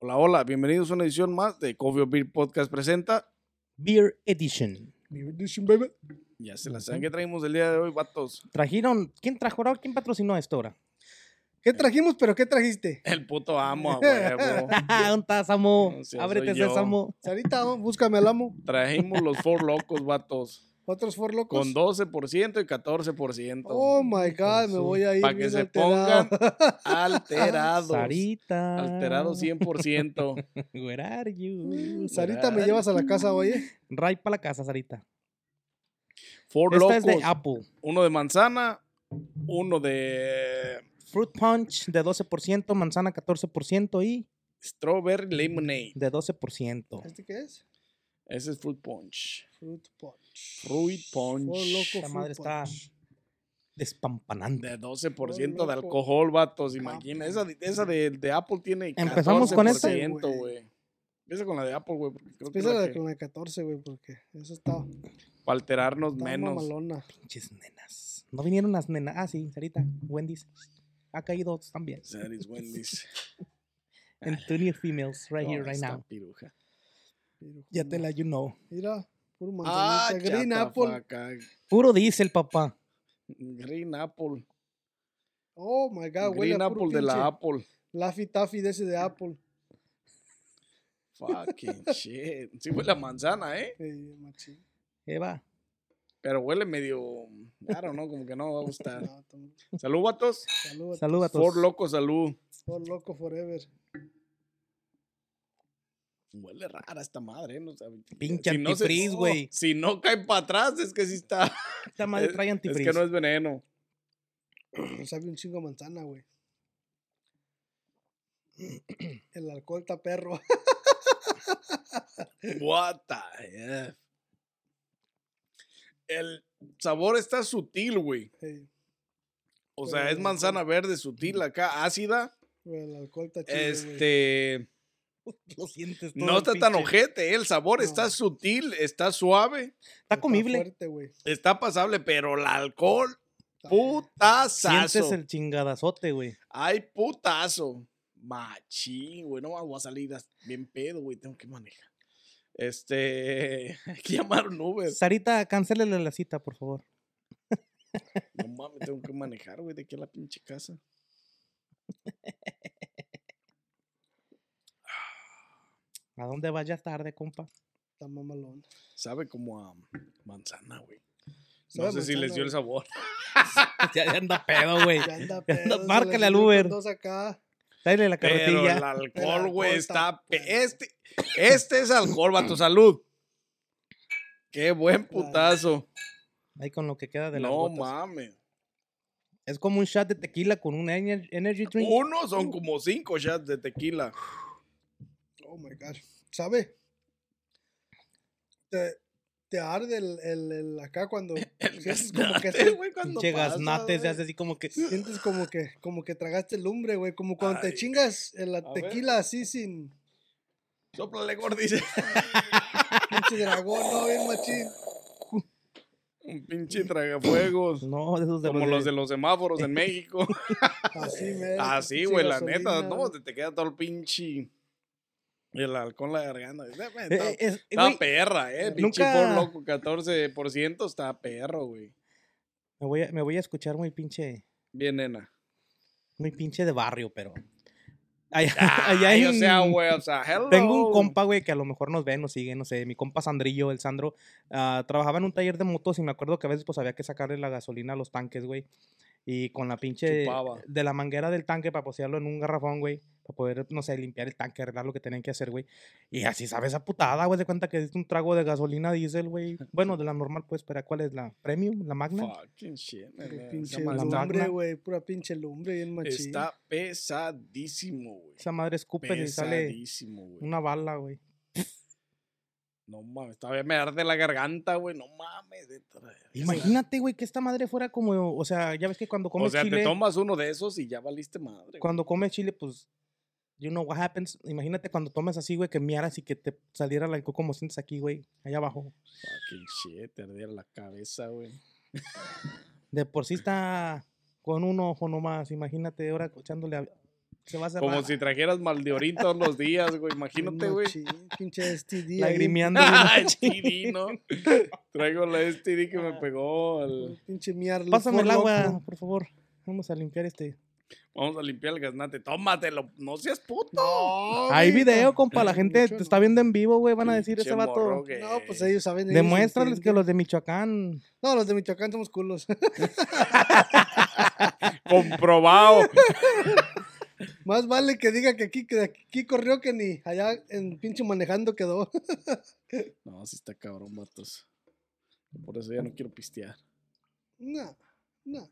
Hola, hola, bienvenidos a una edición más de Coffee or Beer Podcast presenta. Beer Edition. Ya se la saben que traemos el día de hoy, vatos. Trajeron, ¿quién trajo ahora? ¿Quién patrocinó esto ahora? ¿Qué trajimos, pero qué trajiste? El puto amo a huevo. ¿Dónde estás, amo? Sí, Ábrete, sésamo. Sarita, búscame al amo. Trajimos los Four Locos, vatos. Otros for locos. Con 12% y 14%. Oh my god, me voy a ir. Para que se alterado. pongan alterados. Sarita. Alterados 100%. Where are you? Sarita, me llevas a la casa, oye. Right para la casa, Sarita. Four Esta Locos. es de Apple. Uno de manzana, uno de Fruit Punch de 12%, manzana 14% y Strawberry Lemonade. de 12%. ¿Este qué es? Ese es Fruit Punch. Fruit punch. Fruit Punch. Loco Esta fruit madre está despampanante. De 12% de alcohol, vatos, Ah, imagina. pues. Esa, de- esa de, de Apple tiene Empezamos con esta. 14%, güey. Empieza con la de Apple, güey, porque creo que es Empieza la la que- con la de 14, güey, porque eso está, para alterarnos está menos. mamalona. Pinches nenas. No vinieron las nenas. Ah, sí, Sarita. Wendy's. Ha caído otros también. That is Wendy's. And two new females right here, Oh, right now. piruja. Ya te la you know. Mira, puro Ah, manzanita. Green chata apple. faca. Puro diésel, papá. Green Apple. Oh my god, huele Green a puro Apple de la Apple. Laffy Taffy de ese de Apple. Fucking shit. Sí huele a manzana, ¿eh? Eh, machín. Eva. Pero huele medio, I don't know, como que no va a gustar. No, Salud, vatos. Salud. a Salud a todos. Por loco, salud. For loco forever. Huele rara esta madre, ¿eh? No Pinche si no antifreeze, güey. Si no cae para atrás, es que sí está. Esta madre es, trae es antifreeze. que no es veneno. Sabe un chingo manzana, güey. El alcohol está perro. What the F. El sabor está sutil, güey. Ey, O Pero sea, es manzana verde sutil acá, ácida. el alcohol está chido. Este. Lo sientes todo No está tan ojete, ¿eh? el sabor No. está sutil, está suave, Está comible. fuerte, está pasable, pero el alcohol, putazazo. Sientes el chingadazote, güey. Ay, putazo. Machín, güey. No voy a salir bien pedo, güey. Tengo que manejar. Este. Hay que llamar un Uber. Sarita, cancélele la cita, por favor. No mames, tengo que manejar, güey, de aquí a la pinche casa. ¿A dónde vayas tarde, compa? Está mamalón. Sabe como a manzana, güey. No sé si les dio el sabor. ya, ya anda pedo, güey. Ya anda pedo, márcale le al Uber. Dos acá. Dale la Pero el carretilla. alcohol, güey, está pe-. Este, este es alcohol, va tu salud. Qué buen putazo. Ahí con lo que queda de las No gotas. mames. Es como un shot de tequila con un ener- energy drink. Uno son como cinco shots de tequila. Oh my god. ¿Sabe? Te, te arde el, el, el acá cuando El sientes como que güey, cuando se hace así como que. sientes como que como que tragaste lumbre, güey, como cuando Ay. te chingas en la ver. tequila así sin Sóplale, gordice. pinche dragón, no, bien machín. Un pinche tragafuegos. No, de esos de Como los los de los semáforos en México. Así, mero, Así, güey, la neta. No, te, te queda todo el pinche. El alcohol la garganta. Eh, Eh, Está, eh, es- está güey, perra, eh. Pinche nunca- por loco, 14% está perro, güey. me, voy a, me voy a escuchar muy pinche. Bien, nena. Muy pinche de barrio, pero. Allá, allá en- o sea, güey, o sea, hello. Tengo un compa, güey, que a lo mejor nos ve, nos sigue, no sé, mi compa Sandrillo, el Sandro, ah, trabajaba en un taller de motos y me acuerdo que a veces pues había que sacarle la gasolina a los tanques, güey. Y con la pinche. Chupaba. De la manguera del tanque para posearlo en un garrafón, güey. Para poder, no sé, limpiar el tanque, arreglar lo que tenían que hacer, güey. Y así sabes esa putada, güey. De cuenta que es un trago de gasolina diésel, güey. Bueno, de la normal, pues, pero ¿cuál es? ¿La premium? ¿La magna? Fucking shit. Pura nena, pinche la lumbre, güey. Pura pinche lumbre bien machín. Está pesadísimo, güey. Esa madre escupe y sale Pesadísimo, güey. una bala, güey. No mames, todavía me arde la garganta, güey. No mames. Imagínate, güey, que esta madre fuera como, o sea, ya ves que cuando comes O sea, chile, te tomas uno de esos y ya valiste madre. güey. cuando comes chile, pues, you know what happens. Imagínate cuando tomas así, güey, que miaras y que te saliera la alcohol como sientes aquí, güey, allá abajo. Fucking shit, te ardiera la cabeza, güey. De por sí está con un ojo nomás, imagínate ahora echándole a... Se va a cerrar. Como si trajeras mal de orín todos los días, güey. Imagínate, güey. Pinche STD. ahí. lagrimeando. Ah, STD, ¿no? Traigo la STD que me pegó. al- Pinche miar. Pásame el agua, loco. por favor. Vamos a limpiar este. Vamos a limpiar el gaznate. Tómatelo. No seas puto. No, Hay video, compa. La gente Mucho te no. está viendo en vivo, güey. Van a decir ese vato. morro. No, pues ellos saben. ellos Demuéstrales que los de Michoacán. No, los de Michoacán somos culos. Comprobado. Más vale que diga que aquí, que aquí corrió que ni allá en pinche manejando quedó. No, sí está cabrón, vatos. Por eso ya no quiero pistear. No, no.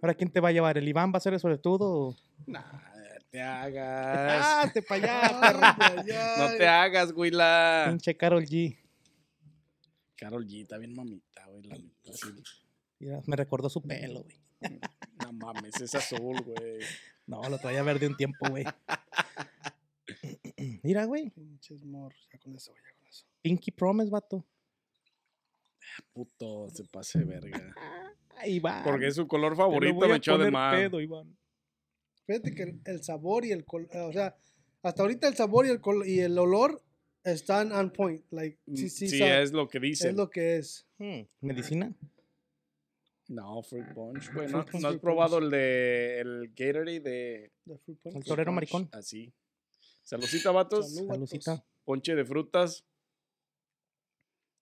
Ahora, ¿quién te va a llevar? ¿El Iván va a ser el sobre todo? Nah, te hagas. ¡Ah, te pa' allá, No te hagas, güey, la. Pinche Carol G. Carol G, está bien mamita, güey. La neta, sí. Mira, me recordó su pelo, güey. No mames, es azul, güey. No, lo traía verde un tiempo, güey. Mira, güey. Pinches morros, ya con eso, ya con eso. Pinky Promise, vato. Puto, se pase verga. Va. Porque es su color favorito, me echó de más. pedo, Iván. Fíjate que el, el sabor y el color, o sea, hasta ahorita el sabor y el col- y el olor están on point. Like, sí, sí, Mm, Sí, sabe- es lo que dice. es lo que es. Hmm, ¿Medicina? No, Fruit Punch, güey. ¿No, Fruit Punch, ¿no has probado el de el Gatorade de The fruit punch. El torero maricón. Así. Saludcita, vatos. Salucita. Ponche de frutas.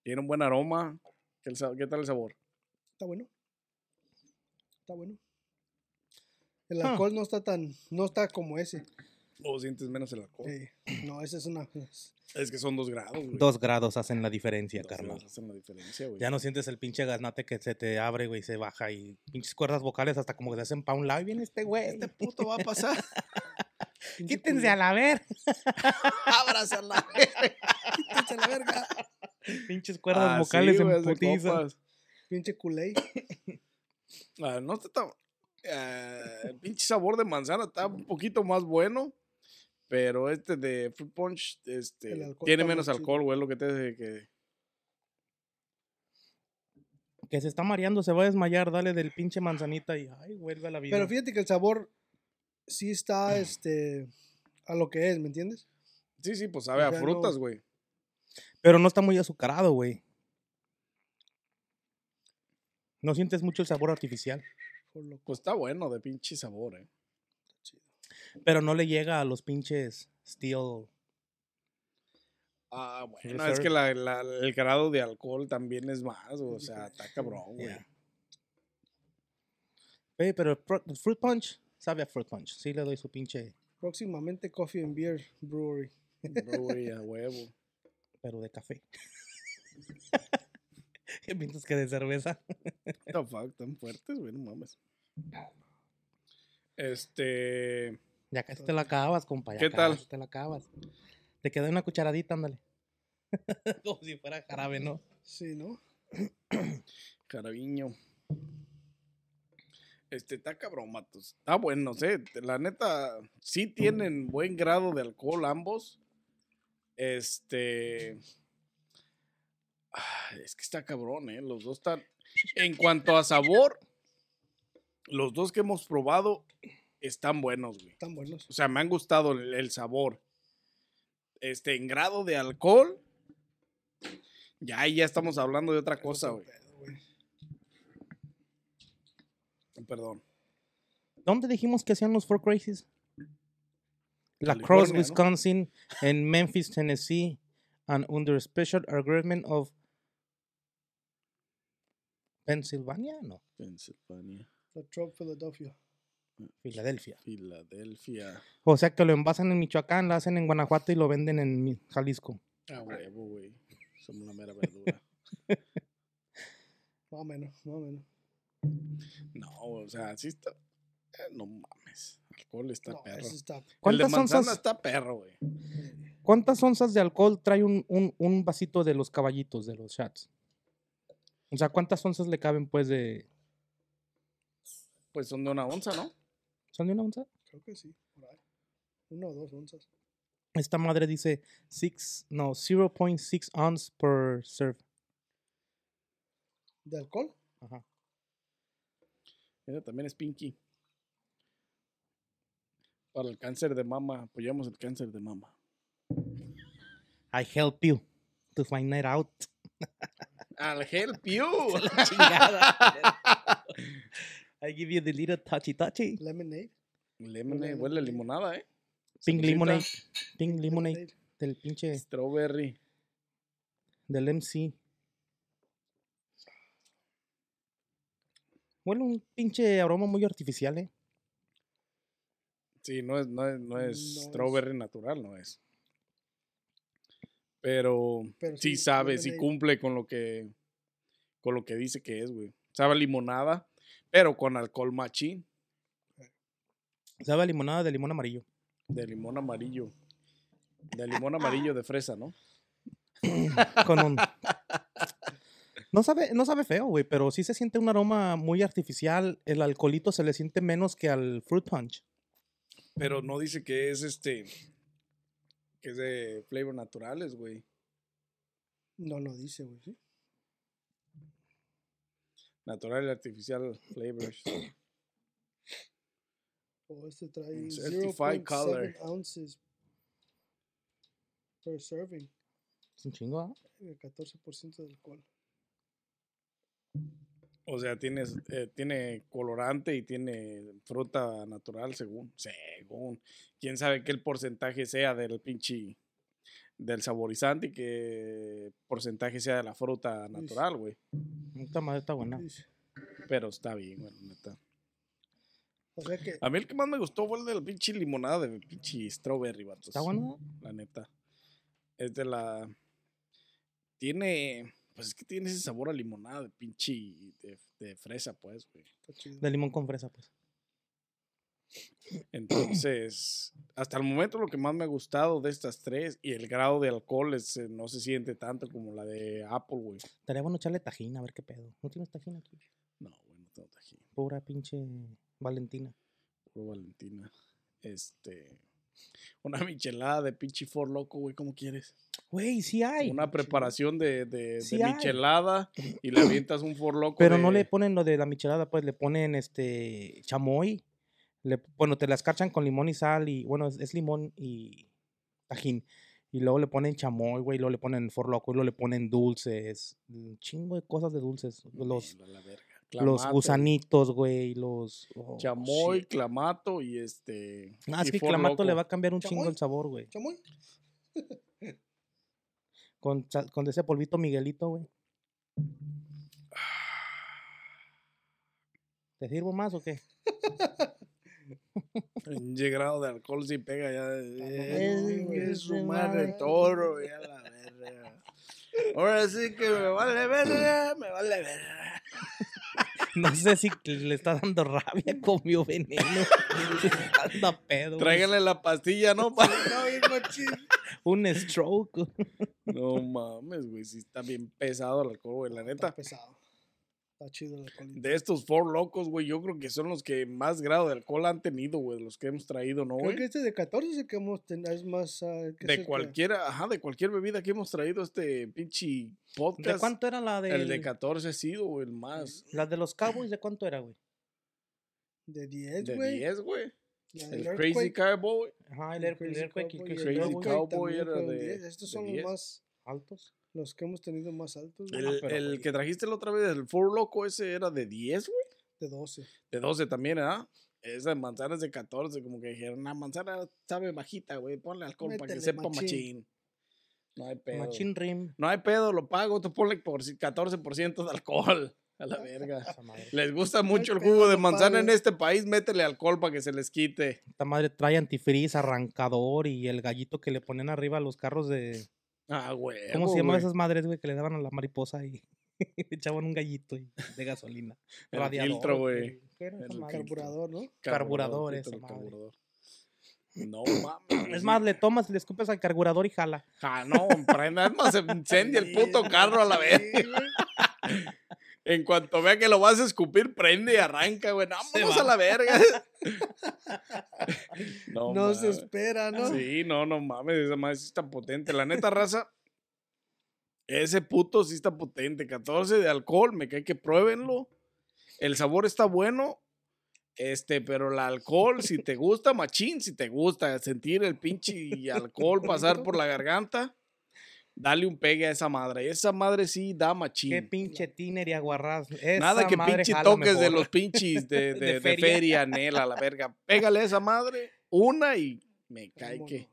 Tiene un buen aroma. ¿Qué, el sa- qué tal el sabor? Está bueno. Está bueno. El Ah. alcohol no está tan, no está como ese. ¿O sientes menos el alcohol? Eh, no, ese es una. es- que son dos grados, güey. Dos grados hacen la diferencia, Dos carnal. grados hacen la diferencia, güey. Ya no sientes el pinche gaznate que se te abre, güey, se baja y pinches cuerdas vocales hasta como que se hacen pa' un lado y viene este güey. Este puto va a pasar. Quítense a la ver. Ábrase a la verga. Quítense la verga. Pinches cuerdas Así, vocales güey, en putiza. Pinche culé. Ah, no está tan. eh, el pinche sabor de manzana está un poquito más bueno. Pero este de Fruit Punch este, tiene menos alcohol, güey. Lo que te dice que. Que se está mareando, se va a desmayar, dale del pinche manzanita y ay, vuelve a la vida. Pero fíjate que el sabor sí está este a lo que es, ¿me entiendes? Sí, sí, pues sabe O a sea, frutas, güey. Pero no está muy azucarado, güey. No sientes mucho el sabor artificial. Pues está bueno de pinche sabor, eh. Pero no le llega a los pinches steel. Ah, bueno, es que la- la- el grado de alcohol también es más, o sea, está cabrón, güey. Yeah. Ey, pero fruit punch sabe a fruit punch. Sí le doy su pinche, próximamente Coffee and Beer Brewery. Brewery, a huevo. pero de café. ¿Qué piensas que de cerveza? What the fuck, tan fuertes, güey, no mames. Este. Ya casi te la acabas, compa. ya ¿Qué tal? casi Te la acabas. Te queda una cucharadita, ándale. Como si fuera jarabe, ¿no? Sí, ¿no? Carabiño. Este, está cabrón, matos. Está bueno, no sé. La neta, sí tienen buen grado de alcohol ambos. Este. Es que está cabrón, ¿eh? Los dos están. En cuanto a sabor, los dos que hemos probado están buenos, güey. Están buenos. O sea, me han gustado el, el sabor. Este, en grado de alcohol. Ya ahí ya estamos hablando de otra cosa, güey. Perdón. ¿Dónde dijimos que hacían los Four Crazies? La California, Cross, ¿no? Wisconsin, en Memphis, Tennessee, and under special agreement of Pennsylvania, no. Pensilvania. La Trop Philadelphia. Filadelfia. Filadelfia. O sea que lo envasan en Michoacán, lo hacen en Guanajuato y lo venden en Jalisco. Ah, huevo, güey. Somos la mera verdura. Más o menos, más o menos. no, o sea, sí está. eh, no mames. Alcohol está No, perro. El de ¿Cuántas manzana onzas, está perro, güey. ¿Cuántas onzas de alcohol trae un, un, un vasito de los caballitos, de los shots? O sea, ¿cuántas onzas le caben, pues, de... Pues son de una onza, ¿no? ¿Son de una onza? Creo que sí, por ahí. Una o dos onzas. Esta madre dice six, no, 0.6 ounce per serve. ¿De alcohol? Ajá. Esa también es Pinky. Para el cáncer de mama, apoyamos el cáncer de mama. I help you to find it out. I'll help you. I give you the little touchy touchy. Lemonade. Lemonade, huele a limonada, ¿eh? Pink lemonade. Pink lemonade. Del pinche, Strawberry. del MC. Huele un pinche aroma muy artificial, eh. Sí, no es, no es, no es No es- strawberry natural, no es. Pero, Pero sí, sí, sabe, sí lemonade. cumple con lo que con lo que dice que es, güey. Sabe a limonada, pero con alcohol machín Sabe a limonada de limón amarillo. de limón amarillo. De limón amarillo de fresa, ¿no? Con un... No sabe, no sabe feo, güey, pero sí se siente un aroma muy artificial. El alcoholito se le siente menos que al fruit punch. Pero no dice que es este que es de flavor naturales, güey. No lo dice, güey. ¿sí? Natural y artificial flavors. O este trae Certified color. 0.7 ounces per serving. Es un chingo, ¿ah? El 14% de alcohol. O sea, tiene, eh, tiene colorante y tiene fruta natural, según. Según. Quién sabe qué el porcentaje sea del pinche. Del saborizante y qué porcentaje sea de la fruta natural, güey. Esta madre está buena. Pero está bien, güey, la neta. O sea que A mí el que más me gustó fue el de la pinche limonada de pinche strawberry, vatos. Está bueno. La neta. Es de la. Tiene. Pues es que tiene ese sabor a limonada de pinche. de, de fresa, pues, güey. De limón con fresa, pues. Entonces, hasta el momento lo que más me ha gustado de estas tres y el grado de alcohol es, eh, no se siente tanto como la de Apple, güey. Estaría bueno echarle tajín, a ver qué pedo. ¿No tienes tajín aquí? No, güey, no tengo tajín. Pura pinche Valentina. Puro Valentina. Este. Una michelada de pinche for loco, güey, ¿cómo quieres? Güey, sí hay. Una preparación de, de, Sí michelada y le avientas un for loco. Pero no le ponen lo de la michelada, pues le ponen este chamoy. Le, bueno, te la escarchan con limón y sal y bueno, es, es limón y tajín. Y luego le ponen chamoy, güey, y luego le ponen forloco, y luego le ponen dulces, un chingo de cosas de dulces. Los, Mierda, la verga. los gusanitos, güey, los... oh, Chamoy, shit. clamato y este. Ah, es que clamato le va a cambiar un chingo el sabor, güey. ¿Chamoy? Con, con ese polvito Miguelito, güey. ¿Te sirvo más o qué? Un grado de alcohol si pega ya. Eh, que su madre toro, ya la verga. Ahora sí que me vale verga, me vale verga. No sé si le está dando rabia, comió veneno. Anda pedo. Tráiganle la pastilla, ¿no? Pa- No, bien machín. Un stroke. No mames, güey, si está bien pesado el alcohol, güey, la Está neta. pesado. Está chido el alcohol. De estos four locos, güey, yo creo que son los que más grado de alcohol han tenido, güey, los que hemos traído, ¿no, Creo güey? que este de 14 es el que hemos tenido. Es más. ah, es De que- cualquiera, ajá, de cualquier bebida que hemos traído este pinche podcast. ¿De cuánto era la de El de 14 ha sido, güey, el más. La de los Cowboys, ¿de cuánto era, güey? De 10, De güey. 10, güey. El Crazy Cowboy. Ajá, el, el el Crazy Earthquake y el Cowboy y Crazy el Crazy Cowboy. Earthquake Cowboy también era fueron de- 10. Estos de son los 10. más. Altos. Los que hemos tenido más altos. güey. El, pero, el güey. que trajiste la otra vez, el Four Loco, ese era de 10, güey. De 12. De 12 también, ¿ah? Esa de manzana es de 14, como que dijeron, una manzana sabe bajita, güey, ponle alcohol para que sepa machín". machín. No hay pedo. Machine Rim. No hay pedo, lo pago, tú ponle por si- 14% de alcohol. A la verga. Esa madre. Les gusta mucho el pedo, jugo de manzana en este país, métele alcohol para que se les quite. Esta madre trae antifreeze, arrancador y el gallito que le ponen arriba a los carros de. Ah, güey. ¿Cómo se llamaban esas madres, güey? Que le daban a la mariposa y le echaban un gallito y- de gasolina. El Radiador, filtro, güey. Carburador, ¿no? carburador, filtro esa del madre. carburador. No mames. Es más, le tomas, le escupes al carburador y jala. Ah, no, prenda, es más, se incendia el puto carro a la vez. En cuanto vea que lo vas a escupir, prende y arranca, güey. No, Vámonos a la verga. No, No se espera, ¿no? Sí, no, no mames, esa madre sí está potente. La neta raza, ese puto sí está potente. 14 de alcohol, me cae que pruébenlo. El sabor está bueno. Este, pero el alcohol, si te gusta, machín, si te gusta sentir el pinche alcohol pasar por la garganta, dale un pegue a esa madre. Esa madre sí da machín. Qué pinche tiner y aguarrás. Nada que madre pinche toques de los pinches de, de, De de feria. feria, Nela, la verga. Pégale a esa madre, una y me cae que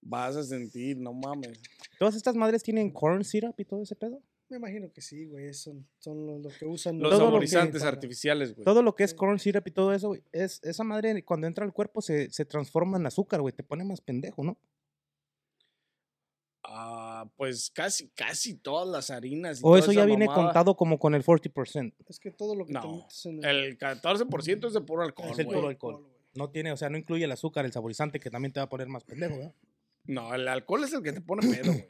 vas a sentir, no mames. ¿Todas estas madres tienen corn syrup y todo ese pedo? Me imagino que sí, güey. Son, son los, los que usan. Los lo saborizantes artificiales, güey. Todo lo que es corn syrup y todo eso, güey, es, esa madre cuando entra al cuerpo se, se transforma en azúcar, güey. Te pone más pendejo, ¿no? Ah, pues casi, casi todas las harinas. y O eso ya viene mamada. contado como con el 40%. Es que todo lo que te No, metes en El 14% es de puro alcohol, Es el puro alcohol. No tiene, o sea, no incluye el azúcar, el saborizante, que también te va a poner más pendejo, ¿verdad? No, el alcohol es el que te pone pedo, güey.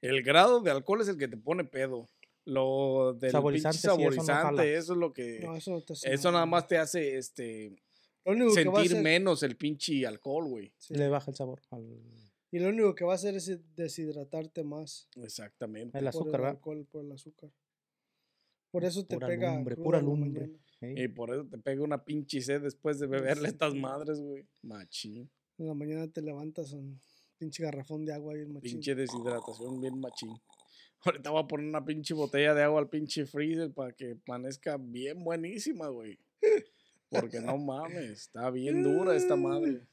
El grado de alcohol es el que te pone pedo. Lo del Saborizante, pinche sí, eso no eso es lo que... No, eso no te hace eso nada más te hace este sentir hacer- menos el pinche alcohol, güey. sí. Le baja el sabor al Y lo único que va a hacer es deshidratarte más. Exactamente. el por el alcohol, por el azúcar. Por eso te Pura pega. lumbre, pura lumbre. Y por eso te pega una pinche sed después de beberle estas Sí. madres, güey. Machín. En la mañana te levantas un pinche garrafón de agua bien machín. Pinche deshidratación bien machín. Ahorita voy a poner una pinche botella de agua al pinche freezer para que amanezca bien buenísima, güey. Porque no mames, está bien dura esta madre.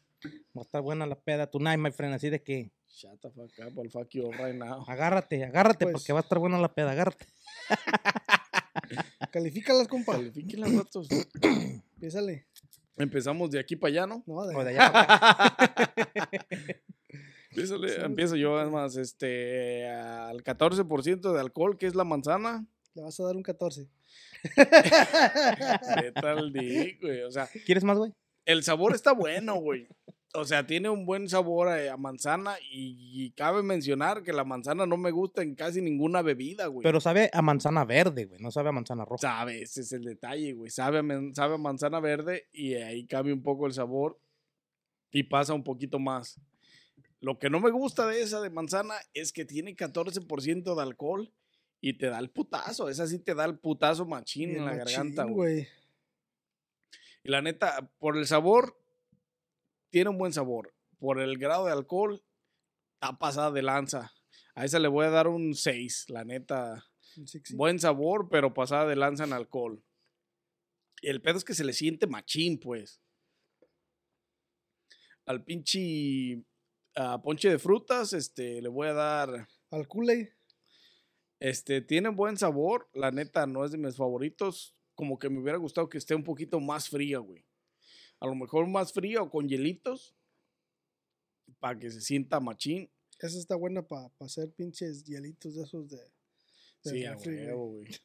Va a estar buena la peda tonight, my friend. Así de que Shut the fuck up, I'll fuck you right now. agárrate, agárrate, Pues- porque va a estar buena la peda, agárrate. Califícalas, compa. Califiquen las datos. Piésale. Empezamos de aquí para allá, ¿no? No, de- O de allá para acá. Sí, empiezo yo, además, este, al 14% de alcohol, que es la manzana. le vas a dar un 14. ¿Qué tal di, güey? O sea, ¿Quieres más, güey? el sabor está bueno, güey. O sea, tiene un buen sabor a, a manzana y, y cabe mencionar que la manzana no me gusta en casi ninguna bebida, güey. Pero sabe a manzana verde, güey. No sabe a manzana roja. Sabe, ese es el detalle, güey. Sabe, sabe a manzana verde y ahí cambia un poco el sabor y pasa un poquito más. Lo que no me gusta de esa de manzana es que tiene 14% de alcohol y te da el putazo. Esa sí te da el putazo machín en la machín, garganta, güey. Y la neta, por el sabor, tiene un buen sabor. Por el grado de alcohol, está pasada de lanza. A esa le voy a dar un 6, la neta. Buen sabor, pero pasada de lanza en alcohol. Y el pedo es que se le siente machín, pues. Al pinche ah, ponche de frutas, este, le voy a dar. Al Kool-Aid. Este, tiene buen sabor. La neta, no es de mis favoritos. Como que me hubiera gustado que esté un poquito más fría, güey. A lo mejor más fría o con hielitos. Para que se sienta machín. Esa está buena para hacer pinches hielitos de esos de. de Sí, a huevo, güey.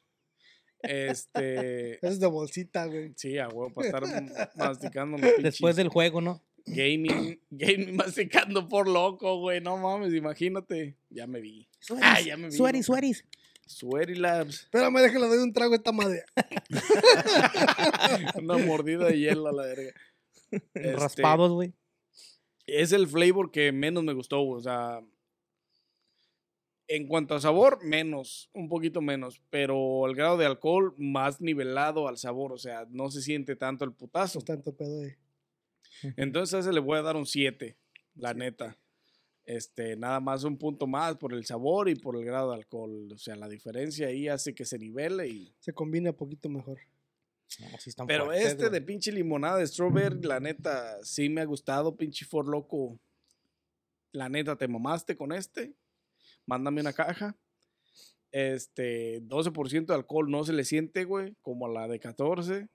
Este. Es de bolsita, güey. Sí, a huevo, para estar masticando los pinches Después del juego, ¿no? Gaming, gaming masticando por loco, güey. No mames, imagínate. Ya me vi. Ah, ya me vi. Sueris, ¿no? Sweaty Labs. Espérame, déjale doy un trago a esta madre. Una mordida de hielo a la verga. Este, Raspados, güey. Es el flavor que menos me gustó, güey. O sea, en cuanto a sabor, menos, un poquito menos. Pero el grado de alcohol, más nivelado al sabor. O sea, no se siente tanto el putazo. No tanto pedo, eh. Entonces a ese le voy a dar un 7, la neta. Este, nada más un punto más por el sabor y por el grado de alcohol. O sea, la diferencia ahí hace que se nivele y... Se combina un poquito mejor. No, sí están Pero fuertes, este güey. de pinche limonada de strawberry, la neta, sí me ha gustado, pinche for loco. La neta, te mamaste con este. Mándame una caja. Este, 12% de alcohol no se le siente, güey, como la de 14.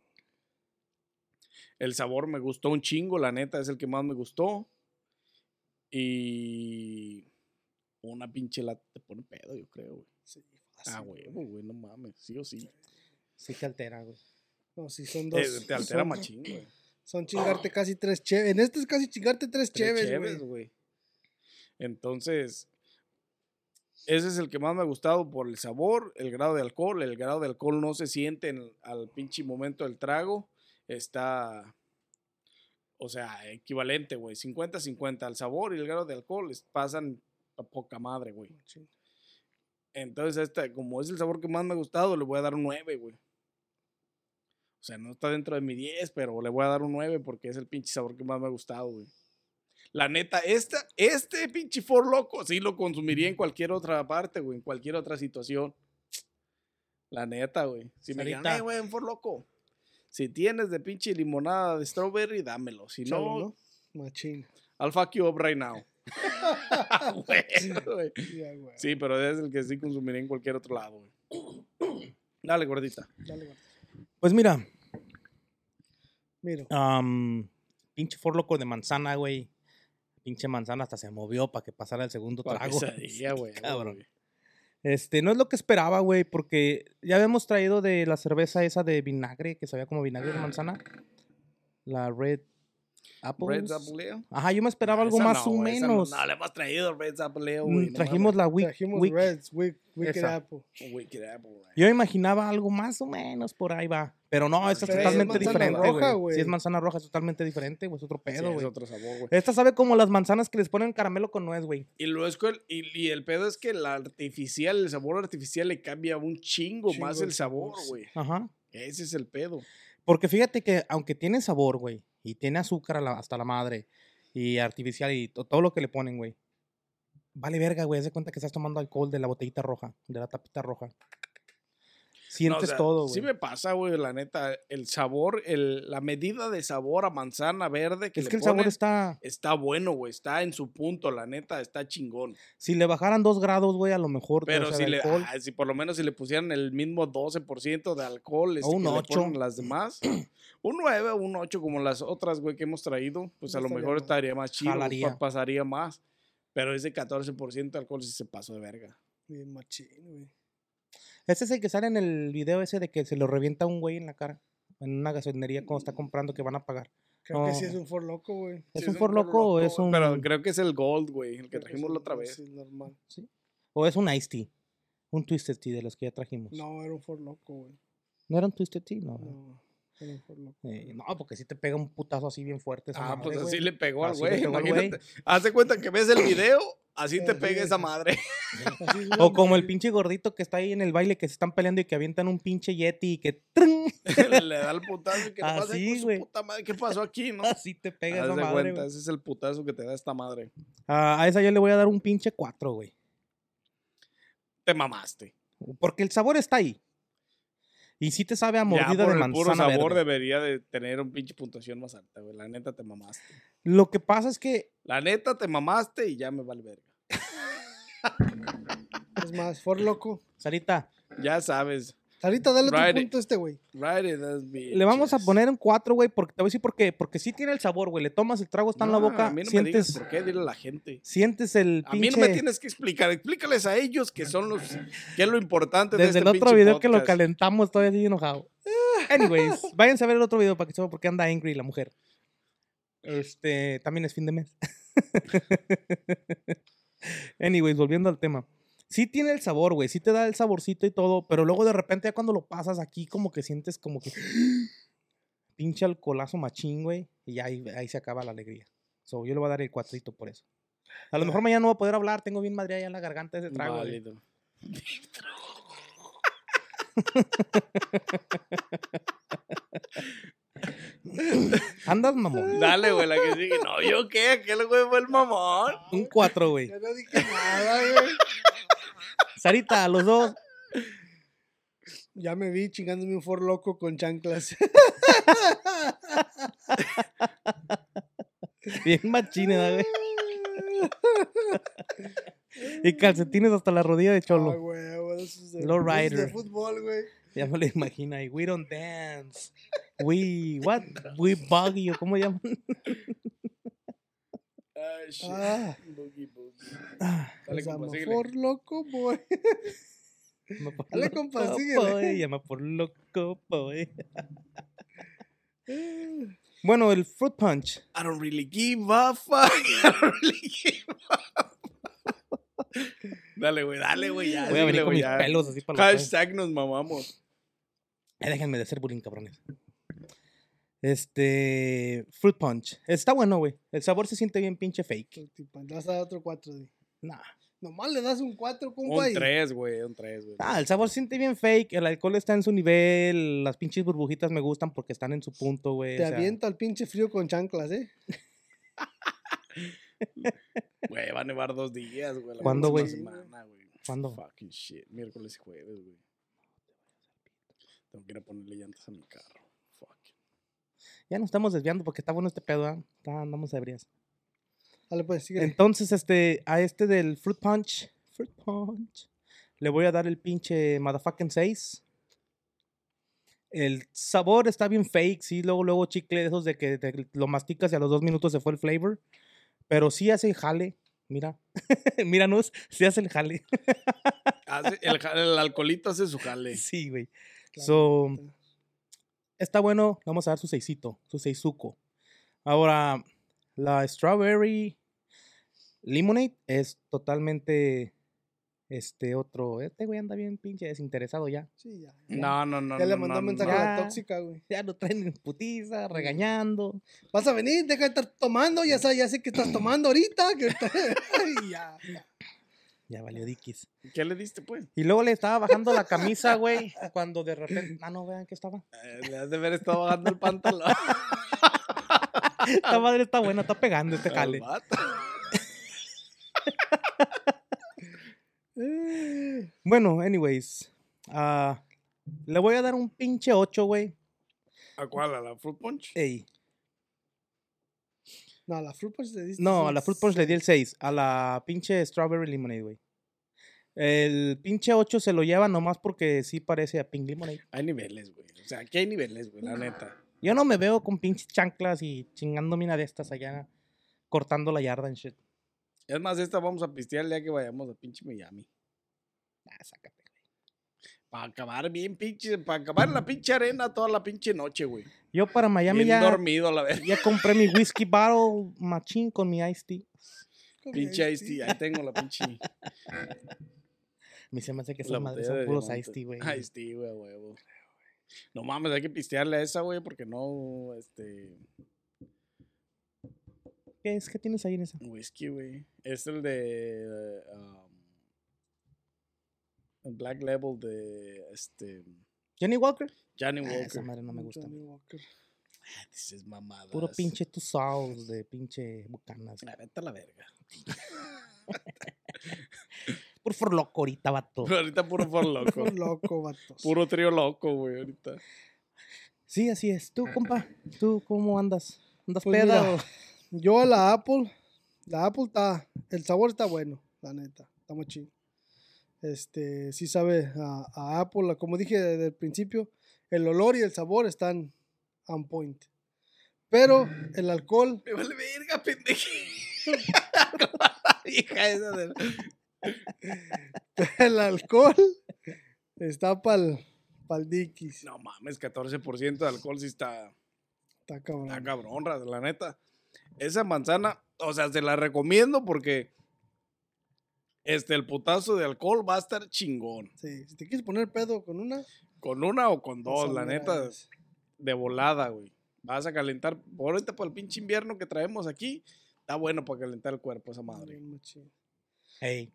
El sabor me gustó un chingo, la neta, es el que más me gustó. Y una pinche lata te pone pedo, yo creo, güey. Sí, Ah, fácil, güey, no mames, sí o sí. Sí te altera, güey. No, sí, son Te, dos. te altera son, machín, güey. Son chingarte casi tres cheves. En este es casi chingarte tres Tres cheves, güey. Entonces, ese es el que más me ha gustado por el sabor, el grado de alcohol. El grado de alcohol no se siente en- al pinche momento del trago. Está, o sea, equivalente, güey. 50-50. El sabor y el grado de alcohol es- pasan a poca madre, güey. Machín. Entonces, este, como es el sabor que más me ha gustado, le voy a dar un 9, güey. O sea, no está dentro de mi 10, pero le voy a dar un 9 porque es el pinche sabor que más me ha gustado, güey. La neta, esta, este pinche For Loco sí lo consumiría en cualquier otra parte, güey, en cualquier otra situación. La neta, güey. Si me Sarita. "Eh, güey, For Loco. Si tienes de pinche limonada de strawberry, dámelo. Si Chalo, no, ¿no? Machín. I'll fuck you up right now. Sí, pero es el que sí consumiría en cualquier otro lado, güey. Dale, gordita. Dale, güey. Pues mira, Mira. am, pinche for loco de manzana, güey. Pinche manzana hasta se movió para que pasara el segundo trago. quesadilla, güey. Cabrón. güey. Este, no es lo que esperaba, güey, porque ya habíamos traído de la cerveza esa de vinagre, que sabía como vinagre de manzana. La Red Apple. Red Apple Ale. Ajá, yo me esperaba algo Esa más no, o menos. No, no, le hemos traído Red Apple Ale, Mm, güey. no Trajimos la Wick. Trajimos Wick. Reds, Wick, Wicked Esa. Apple. Wicked Apple, güey. Yo imaginaba algo más o menos por ahí va. Pero no, esta es es totalmente manzana diferente, roja, güey. Si es manzana roja, es totalmente diferente, güey. Es otro Sí, pedo, es güey. otro sabor, güey. Esta sabe como las manzanas que les ponen caramelo con nuez, güey. Y luego es que el, y, y el pedo es que la artificial, el sabor artificial le cambia un chingo, Chingo más el sabor, güey. Ajá. Ese es el pedo. Porque fíjate que aunque tiene sabor, güey, y tiene azúcar hasta la madre, y artificial, y to- todo lo que le ponen, güey, vale verga, güey. Haz de cuenta que estás tomando alcohol de la botellita roja, de la tapita roja. No, o Sientes sea, todo, güey. Sí me pasa, güey, la neta. El sabor, el, la medida de sabor a manzana verde que es le que el sabor está. está bueno, güey. Está en su punto, la neta, está chingón. Si le bajaran dos grados, güey, a lo mejor. o Pero sea, si, le, ah, si por lo menos si le pusieran el mismo 12% de alcohol este, un que le ocho. ponen las demás, un 9 o un 8 como las otras, güey, que hemos traído, pues No a lo estaría mejor mal. estaría más chido, Jalaría. pasaría más. Pero ese 14% de alcohol sí se pasó de verga. Bien machín, güey. Ese es el que sale en el video ese de que se lo revienta un güey en la cara. En una gasolinería cuando está comprando que van a pagar. Creo que sí No. es un for loco, güey. ¿Es Sí, un for loco o es un.? Pero creo que es el Gold, güey, el que Creo trajimos la otra vez. Sí, normal. ¿O es un iced tea? Un twisted tea de los que ya trajimos. No, No, era un for loco, güey. era un twisted tea? No. No, Eh, no, porque si te pega un putazo así bien fuerte. esa Ah, madre, pues así le pegó al le güey. pegó al güey. Imagínate. Haz de cuenta que ves el video, así te Así pega es. esa madre. O como el pinche gordito que está ahí en el baile que se están peleando y que avientan un pinche yeti y que le da el putazo y que Así, "Ay, con su güey. puta madre, ¿qué pasó aquí, no? así te pega Haz esa madre. cuenta, ese es el putazo que te da esta madre. Ah, a esa yo le voy a dar un pinche 4, güey. Te mamaste. Porque el sabor está ahí. Y sí te sabe a Ya mordida por de el puro manzana sabor verde. debería de tener un pinche puntuación más alta, güey. La neta te mamaste. Lo que pasa es que La neta te mamaste y ya me vale verga. Es más, for loco. Sarita, Ya sabes. Ahorita dale tu punto a este, güey. Le vamos a poner un 4, güey, porque te voy a decir por qué. Porque sí tiene el sabor, güey. Le tomas el trago, está en la boca, A mí no me digas sientes, por qué, dile a la gente. sientes el A mí no me tienes que explicar, explícales a ellos que son los, que es lo importante de Desde este el otro video que lo calentamos, todavía sigue enojado. Anyways, váyanse a ver el otro video para que sepan por qué anda angry la mujer. Este, también es fin de mes. Anyways, volviendo al tema. Sí tiene el sabor, güey, sí te da el saborcito y todo, pero luego de repente ya cuando lo pasas aquí como que sientes como que pinche alcoholazo machín, güey, y ya ahí, ahí se acaba la alegría. So, yo le voy a dar el cuatrito por eso. A lo mejor mañana no voy a poder hablar, tengo bien madre allá en la garganta ese trago. Válido. Andas, mamón. Dale, güey, la que sigue. No, ¿yo qué? Aquel güey fue el mamón. Un 4, güey. Ya no dije nada, güey. Sarita, a los dos. Ya me vi chingándome un for loco con chanclas. Bien machines, güey. Y calcetines hasta la rodilla de cholo. güey, de Low de esos de rider. fútbol, güey. Ya me lo imagino ahí. We don't dance. We, what? We buggy, o cómo llaman. Ay, shit. Ah. Boogie. Ah, Dale, síguele. por loco, boy. llama por Dale, compa, síguele. Llama por loco, boy. Bueno, el fruit punch. I don't really give a fuck. I don't really give a fuck. Dale, güey, dale, güey, ya. Voy a venir con mis pelos así para. Hashtag nos mamamos. Eh, déjenme de hacer bullying, cabrones. Este. Fruit punch. Está bueno, güey. El sabor se siente bien pinche fake. Le vas a dar otro 4, di. Nah. Nomás le das un 4, compa. Un y- 3, güey, un 3, güey. Ah, el sabor se siente bien fake. El alcohol está en su nivel. Las pinches burbujitas me gustan porque están en su punto, güey. Te o sea, avienta el pinche frío con chanclas, ¿eh? Güey, va a nevar dos días, güey. ¿Cuándo, güey? güey. ¿Cuándo? Fucking shit. Miércoles y jueves, güey. Tengo que ir a ponerle llantas a mi carro. Ya nos estamos desviando porque está bueno este pedo, ¿ah? Está- andamos ebrias. Dale, pues, síguele. Entonces, este, a este del Fruit Punch, Fruit Punch, le voy a dar el pinche motherfucking 6. El sabor está bien fake, sí, luego, luego chicle de esos de que te lo masticas y a los dos minutos se fue el flavor. Pero sí hace el jale, mira, míranos, sí hace el jale. Hace- el, el alcoholito hace su jale. Sí, güey. Claro, So. Está bueno, le vamos a dar su seisito, su seisuco. Ahora, la strawberry lemonade es totalmente este otro. Este güey anda bien pinche desinteresado ya. Sí, ya. ya. No, no, no. Ya le mandó no, mensaje a la Ya. tóxica, güey. Ya lo traen en putiza, regañando. Vas a venir, deja de estar tomando, ya sé, ya sé que estás tomando ahorita. Que ya, ya. Ya valió diquis. ¿Qué le diste, pues? Y luego le estaba bajando la camisa, güey, cuando de repente. Ah, no, vean que estaba. Eh, le has de haber estado bajando el pantalón. Esta madre está buena, está pegando este. Eh, Bueno, anyways. ah, le voy a dar un pinche 8, güey. ¿A cuál? ¿A la Fruit Punch? Ey. No, a la fruit punch le diste. No, a la Fruit Punch le di el 6. A la pinche Strawberry Lemonade, güey. El pinche 8 se lo lleva nomás porque sí parece a Pink Lemonade. Hay niveles, güey. O sea, aquí hay niveles, güey, la neta. Yo no me veo con pinches chanclas y chingando mina de estas allá, cortando la yarda en shit. Es más, esta vamos a pistear el día que vayamos a pinche Miami. Ah, sácate, güey. Para acabar bien pinche, para acabar en la pinche arena toda la pinche noche, güey. Yo para Miami Bien ya, dormido, la verdad. ya compré mi whiskey bottle machín con mi iced tea. Con Pinche iced Ice tea. Tea, ahí tengo la pinche. A mí se me hace que la esas madres son puros iced tea, güey. Ice Tea, güey, a huevo. No mames, hay que pistearle a esa, güey, porque no, este, ¿Qué es? ¿Qué tienes ahí en esa? whisky, güey. Es el de, um, el Black Label de, este, Johnny Walker. Johnny Ah, esa Walker. madre no me gusta. Johnny Walker. Ah, Dices mamadas. Puro pinche tu sauce de pinche bucanas. La vete a la verga. Puro for loco ahorita, vato. Pero ahorita puro por loco. Por loco, vatos. Puro trío loco, güey, ahorita. Sí, así es. Tú, compa, ¿tú cómo andas? ¿Andas Pues peda mira, o- Yo a la Apple, la Apple está, el sabor está bueno, la neta, está muy chido. Este, sí sabe a, a Apple, como dije desde el principio, el olor y el sabor están on point. Pero el alcohol, Me vale verga, pendejo. Hija esa de... el alcohol está pa'l, pa'l diquis. No mames, 14% de alcohol sí está, Está cabrón. está cabrón, la neta. Esa manzana, o sea, se la recomiendo porque este, el putazo de alcohol va a estar chingón. Sí, si te quieres poner pedo con una, Con una o con dos, esa la neta, es. de volada, güey. Vas a calentar, por ahorita para el pinche invierno que traemos aquí, está bueno para calentar el cuerpo esa madre. Hey.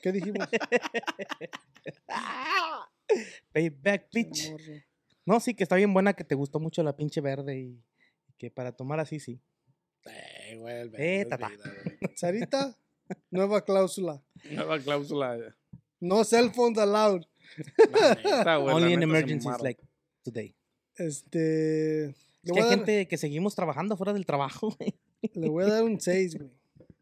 ¿Qué dijimos? Payback, bitch. No, sí, que está bien buena, que te gustó mucho la pinche verde y, y que para tomar así, sí. Eh, güey, el Eh, verde es tata. Sarita, nueva cláusula. Nueva cláusula. No cell phones allowed. Neta, güey, Only in se emergencies, like today. Este. Es que hay dar, gente que seguimos trabajando fuera del trabajo, güey. le voy a dar un 6, güey.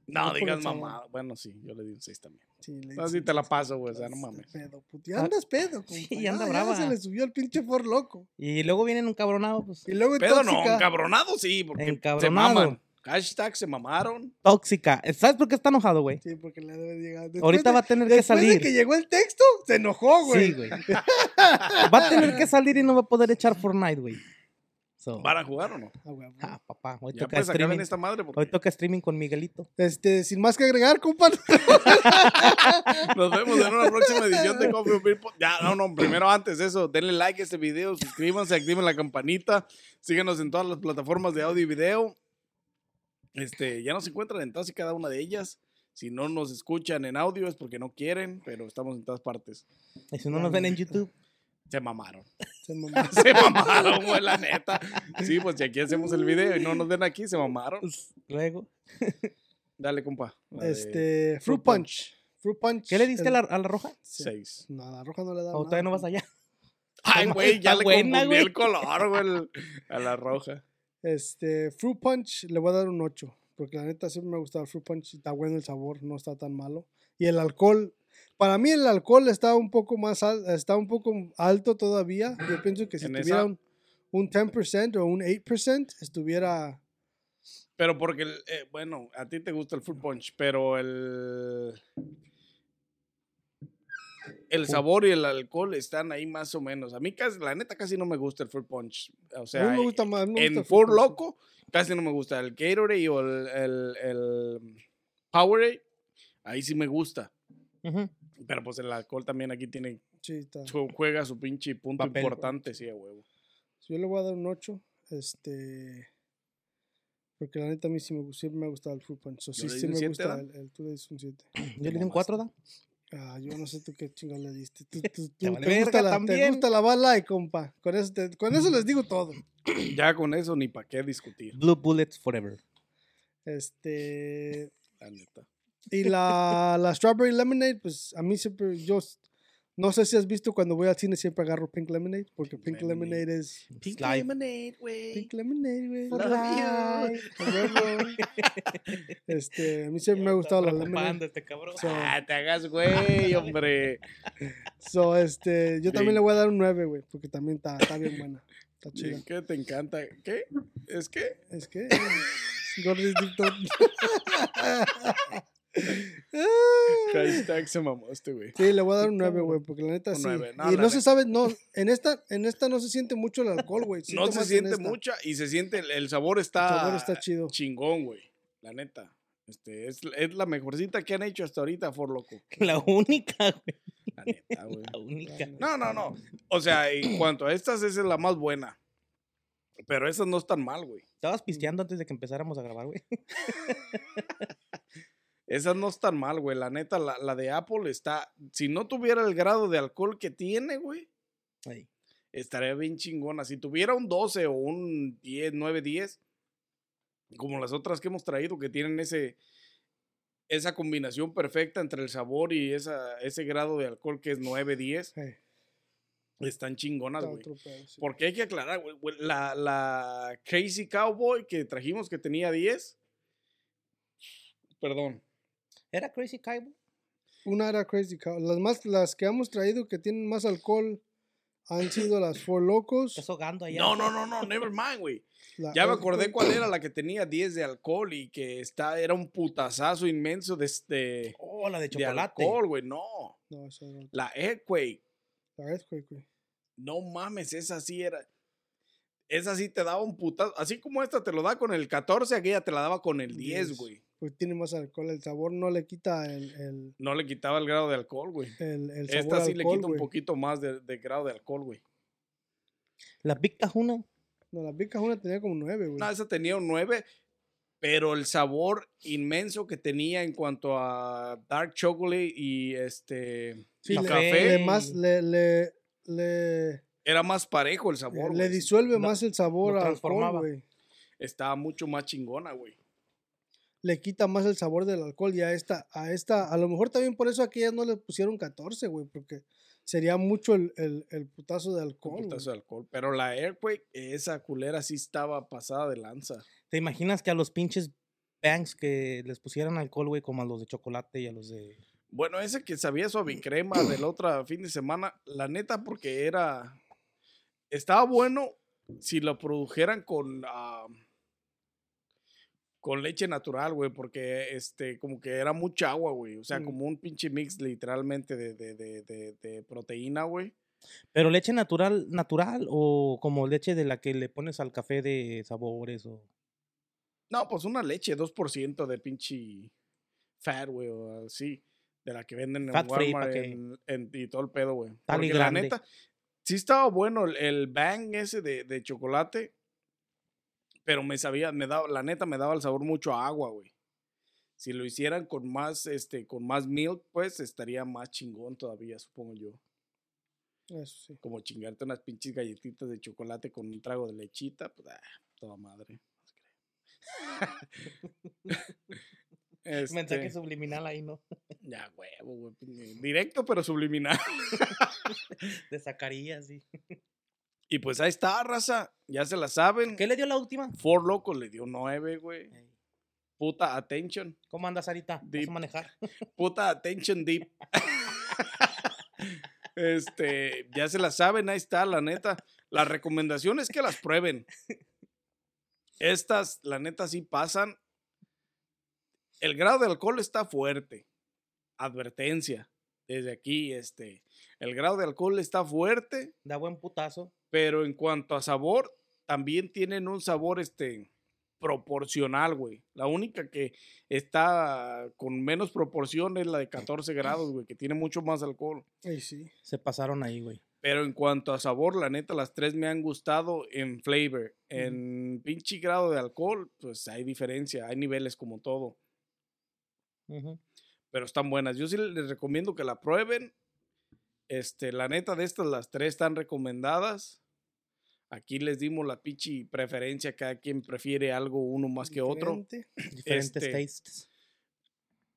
No, por digas mamada. Bueno, sí, yo le di un 6 también. Sí, le Así te la paso, güey. O sea, no Este mames. Pedo, puti- andas pedo, compa. Sí, ya, anda ya brava. se le subió el pinche for loco. Y luego vienen un cabronado, pues. Y luego Pedo no, encabronado sí, porque se Encabronado. maman. Hashtag se mamaron. Tóxica. ¿Sabes por qué está enojado, güey? Sí, porque le debe llegar. Después Ahorita de- va a tener que Después de salir. que llegó el texto, se enojó, güey. Sí, güey. Va a tener que salir y no va a poder echar Fortnite, güey. So, ¿Van a jugar o no? Ah, güey, güey. ah, papá, hoy Ya toca pues streaming. esta madre porque Hoy toca streaming con Miguelito. Este, sin más que agregar, compa. nos vemos en una próxima edición de Coffee Pod- Ya, no, no, primero antes de eso, denle like a este video, suscríbanse, activen la campanita, síganos en todas las plataformas de audio y video. Este, ya nos encuentran en todas y cada una de ellas. Si no nos escuchan en audio es porque no quieren, pero estamos en todas partes. Y si no nos ven en YouTube, Se mamaron. Se mamó. Se mamaron, güey, la neta. Sí, pues si aquí hacemos el video y no nos ven aquí, se mamaron. pues, luego. Dale, compa. Este, Fruit Fruit Punch. Fruit Punch. ¿Qué le diste a la, a la roja? Seis. No, a la roja no le da ¿O todavía no vas allá? Ay, güey, ya le buena, confundí el color, güey, a la roja. Este, Fruit Punch le voy a dar un 8. Porque la neta siempre me ha gustado el Fruit Punch. Está bueno el sabor, no está tan malo. Y el alcohol, para mí el alcohol está un poco más al- está un poco alto todavía. Yo pienso que si ¿En tuviera un, un 10% o un 8% estuviera Pero porque, eh, bueno, a ti te gusta el fruit punch, pero el... El sabor y el alcohol están ahí más o menos. A mí casi, la neta casi no me gusta el fruit punch. O a sea, mí me gusta más. me gusta en Four. Loco casi no me gusta. El Gatorade o el, el, el Powerade, ahí sí me gusta. Pero pues el alcohol también aquí tiene, su- juega su pinche punto Papel. importante, sí, a huevo. Yo le voy a dar un 8. Este. Porque la neta a mí sí me, siempre me ha gustado el Fruit Punch. So, ¿Yo sí, sí me siete, gusta el, el tú le diste un 7. Yo le di un 4, ¿da? Ah, yo no sé tú qué chingada le diste. Tú, tú- Te vale te, gusta la, te gusta la bala y compa. Con eso, te- con eso les digo todo. Ya con eso ni para qué discutir, Blue Bullets Forever. Este. la neta. Y la, la Strawberry Lemonade, pues a mí siempre. Yo no sé si has visto cuando voy al cine siempre agarro Pink Lemonade. Porque Pink Lemonade. Lemonade es. Pink Life. lemonade, güey. Pink Lemonade, güey. Love huevo. Este, a mí siempre me ha gustado la lemonade. Este cabrón. So, Ah, te hagas, güey, hombre. so, este, yo también Sí. le voy a dar un 9, güey, porque también está, está bien buena. Está chida. ¿Qué te encanta? ¿Qué? ¿Es que? Es que. Gordito. Hashtag se mamó este, güey. Sí, le voy a dar un 9, güey, porque la neta Un sí. nueve, no, y no se neta. sabe, no, en esta, en esta no se siente mucho el alcohol, güey. No se siente mucha y se siente, el, el sabor está, El sabor está chido. chingón, güey. La neta. Este, es, es la mejorcita que han hecho hasta ahorita, For Loco. La única, güey. La neta, güey. La única. No, no, no. O sea, en cuanto a estas, esa es la más buena. Pero esas no están mal, güey. Estabas pisteando antes de que empezáramos a grabar, güey. Esas no están mal, güey. La neta, la, la de Apple está. Si no tuviera el grado de alcohol que tiene, güey, estaría bien chingona. Si tuviera un 12 o un 10, 9, 10, como las otras que hemos traído, que tienen ese. Esa combinación perfecta entre el sabor y esa, ese grado de alcohol que es 9, 10, Sí, están chingonas, güey. sí. Porque hay que aclarar, güey, güey, la, la Crazy Cowboy que trajimos que tenía 10. Perdón. ¿Era Crazy Cowboy? Una era Crazy Cow. Las, más, las que hemos traído que tienen más alcohol han sido las Four Locos. Estás ahogando allá. No, no, no, no, never mind, güey. la Ya me acordé cuál era la que tenía 10 de alcohol y que está, era un putazazo inmenso de, de, Oh, la de de chocolate. alcohol, güey. No. No, esa era La Earthquake. la Earthquake, güey. No mames, esa sí era. Esa sí te daba un putazo. Así como esta te lo da con el 14, aquella te la daba con el 10, 10. güey. Pues tiene más alcohol. El sabor no le quita el, el, No le quitaba el grado de alcohol, güey. el, el sabor Esta sí le quita un poquito más de, de grado de alcohol, güey. La Big Cajuna. No, la Big Cajuna tenía como nueve, güey. No, esa tenía un 9, pero el sabor inmenso que tenía en cuanto a dark chocolate y este Sí, y le, café le más, le, le, le, era más parejo el sabor, le güey. disuelve más el sabor al alcohol, güey. Estaba mucho más chingona, güey. Le quita más el sabor del alcohol y a esta, a esta, a lo mejor también por eso a aquellas no le pusieron 14, güey, porque sería mucho el, el, el putazo de alcohol. güey. putazo de alcohol. Pero la Airquake, esa culera sí estaba pasada de lanza. ¿Te imaginas que a los pinches banks que les pusieran alcohol, güey, como a los de chocolate y a los de... Bueno, ese que sabía suavicrema del otro fin de semana, la neta, porque era. Estaba bueno si lo produjeran con. ah, con leche natural, güey, porque este, como que era mucha agua, güey. O sea, Mm. como un pinche mix literalmente de, de, de, de, de proteína, güey. Pero leche natural, natural o como leche de la que le pones al café de sabores o... No, pues una leche, 2% de pinche fat, güey, o así. De la que venden en Fat Walmart que- en- en- y todo el pedo, güey. Porque la grande. neta, sí estaba bueno el, el bang ese de, de chocolate, pero me sabía, me daba, la neta me daba el sabor mucho a agua, güey. Si lo hicieran con más, este, con más milk, pues estaría más chingón todavía, supongo yo. Eso sí. Como chingarte unas pinches galletitas de chocolate con un trago de lechita, pues, ah, toda madre. Mensaje Este, subliminal ahí, ¿no? ya, huevo, güey. pinche- Directo, pero subliminal. De Zacarías, sí. Y pues ahí está, raza. Ya se la saben. ¿Qué le dio la última? Four Locos le dio nueve, güey. Ey, Puta attention. ¿Cómo andas, Sarita? ¿Vas Deep. a manejar? Puta attention deep. este, ya se la saben, ahí está, la neta. La recomendación es que las prueben. Estas, la neta, sí pasan. El grado de alcohol está fuerte. Advertencia. Desde aquí, este. El grado de alcohol está fuerte. Da buen putazo. Pero en cuanto a sabor, también tienen un sabor este proporcional, güey. La única que está con menos proporción es la de 14 grados, güey, que tiene mucho más alcohol. Ey, sí. Se pasaron ahí, güey. Pero en cuanto a sabor, la neta, las tres me han gustado en flavor. En pinche grado de alcohol, pues hay diferencia, hay niveles como todo. Pero están buenas. Yo sí les recomiendo que la prueben. Este, la neta de estas, las tres están recomendadas. Aquí les dimos la pinche preferencia. Cada quien prefiere algo uno más que otro. Diferente, Diferentes Este- tastes.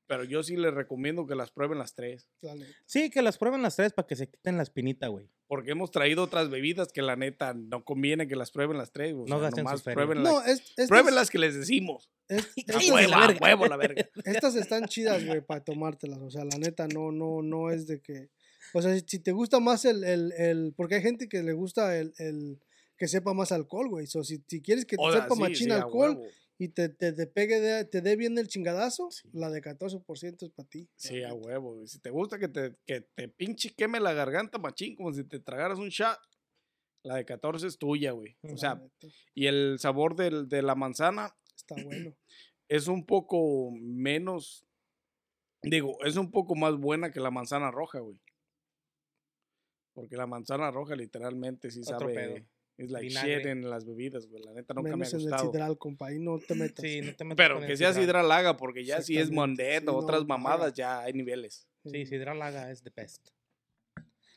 Pero yo sí les recomiendo que las prueben las tres. la. Sí, que las prueben las tres para que se quiten la espinita, güey. Porque hemos traído otras bebidas que la neta no conviene que las prueben las tres. O No sea, gasten nomás sus ferias. prueben, No, las, es, prueben las que les decimos. Huevo, la verga. huevo, la verga. estas están chidas, güey, para tomártelas. O sea, la neta, no, no, no es de que. O sea, si, si te gusta más el, el, el- Porque hay gente que le gusta el, el que sepa más alcohol, güey. So, si, si quieres que te sepa sí, machín sí, a alcohol y te, te, te pegue, de- te dé bien el chingadazo, Sí. la de 14% es para ti. Sí, a huevo. Y Si te gusta que te, que te pinche queme la garganta, machín, como si te tragaras un shot, la de 14 es tuya, güey. O sea, neta, y el sabor del- de la manzana está bueno. es un poco menos, digo, es un poco más buena que la manzana roja, güey. Porque la manzana roja literalmente sí Otro sabe, pedo. Es like shit Vinagre. en las bebidas, güey. La neta nunca me ha Menos en el gustado. sidral, compa. Ahí no te metas. Sí, no te metas Pero con que el sea sidral. haga, porque ya si es mondet sí, o no, otras haga. mamadas, ya hay niveles. Sí, sidral laga es the best.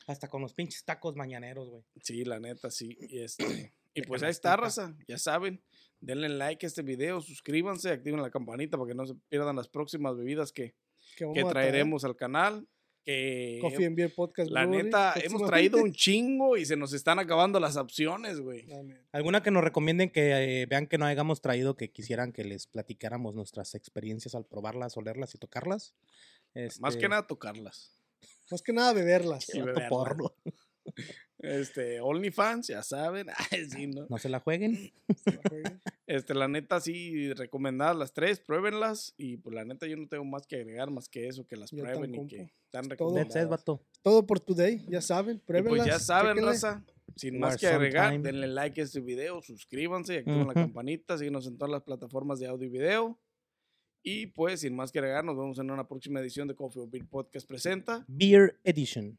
Hasta con los pinches tacos mañaneros, güey. Sí, la neta, sí. Y, este, y pues ahí está, raza. Ya saben. Denle like a este video, suscríbanse, activen la campanita para que no se pierdan las próximas bebidas que, Que, traeremos al canal. Que Coffee and Beer Podcast. la Brewery neta, hemos traído un chingo y se nos están acabando las opciones, güey. ¿Alguna que nos recomienden que eh, vean que no hayamos traído, que quisieran que les platicáramos nuestras experiencias al probarlas, olerlas y tocarlas? Más que Este, nada tocarlas. Más que nada beberlas. y beberlas. porro. Este, OnlyFans, ya saben. Ay, sí, ¿no? No se la jueguen. La. Este, la neta, sí, recomendadas las tres, pruébenlas. Y pues la neta, yo no tengo más que agregar más que eso, que las Yo prueben y que están recomendadas. vato. Todo por today, ya saben. Y Pruébenlas. pues ya saben, chéquenle. raza. Sin más que agregar, sometime. denle like a este video, suscríbanse, activen la Ujú. campanita, síguenos en todas las plataformas de audio y video. Y pues, sin más que agregar, nos vemos en una próxima edición de Coffee or Beer Podcast presenta. Beer Edition.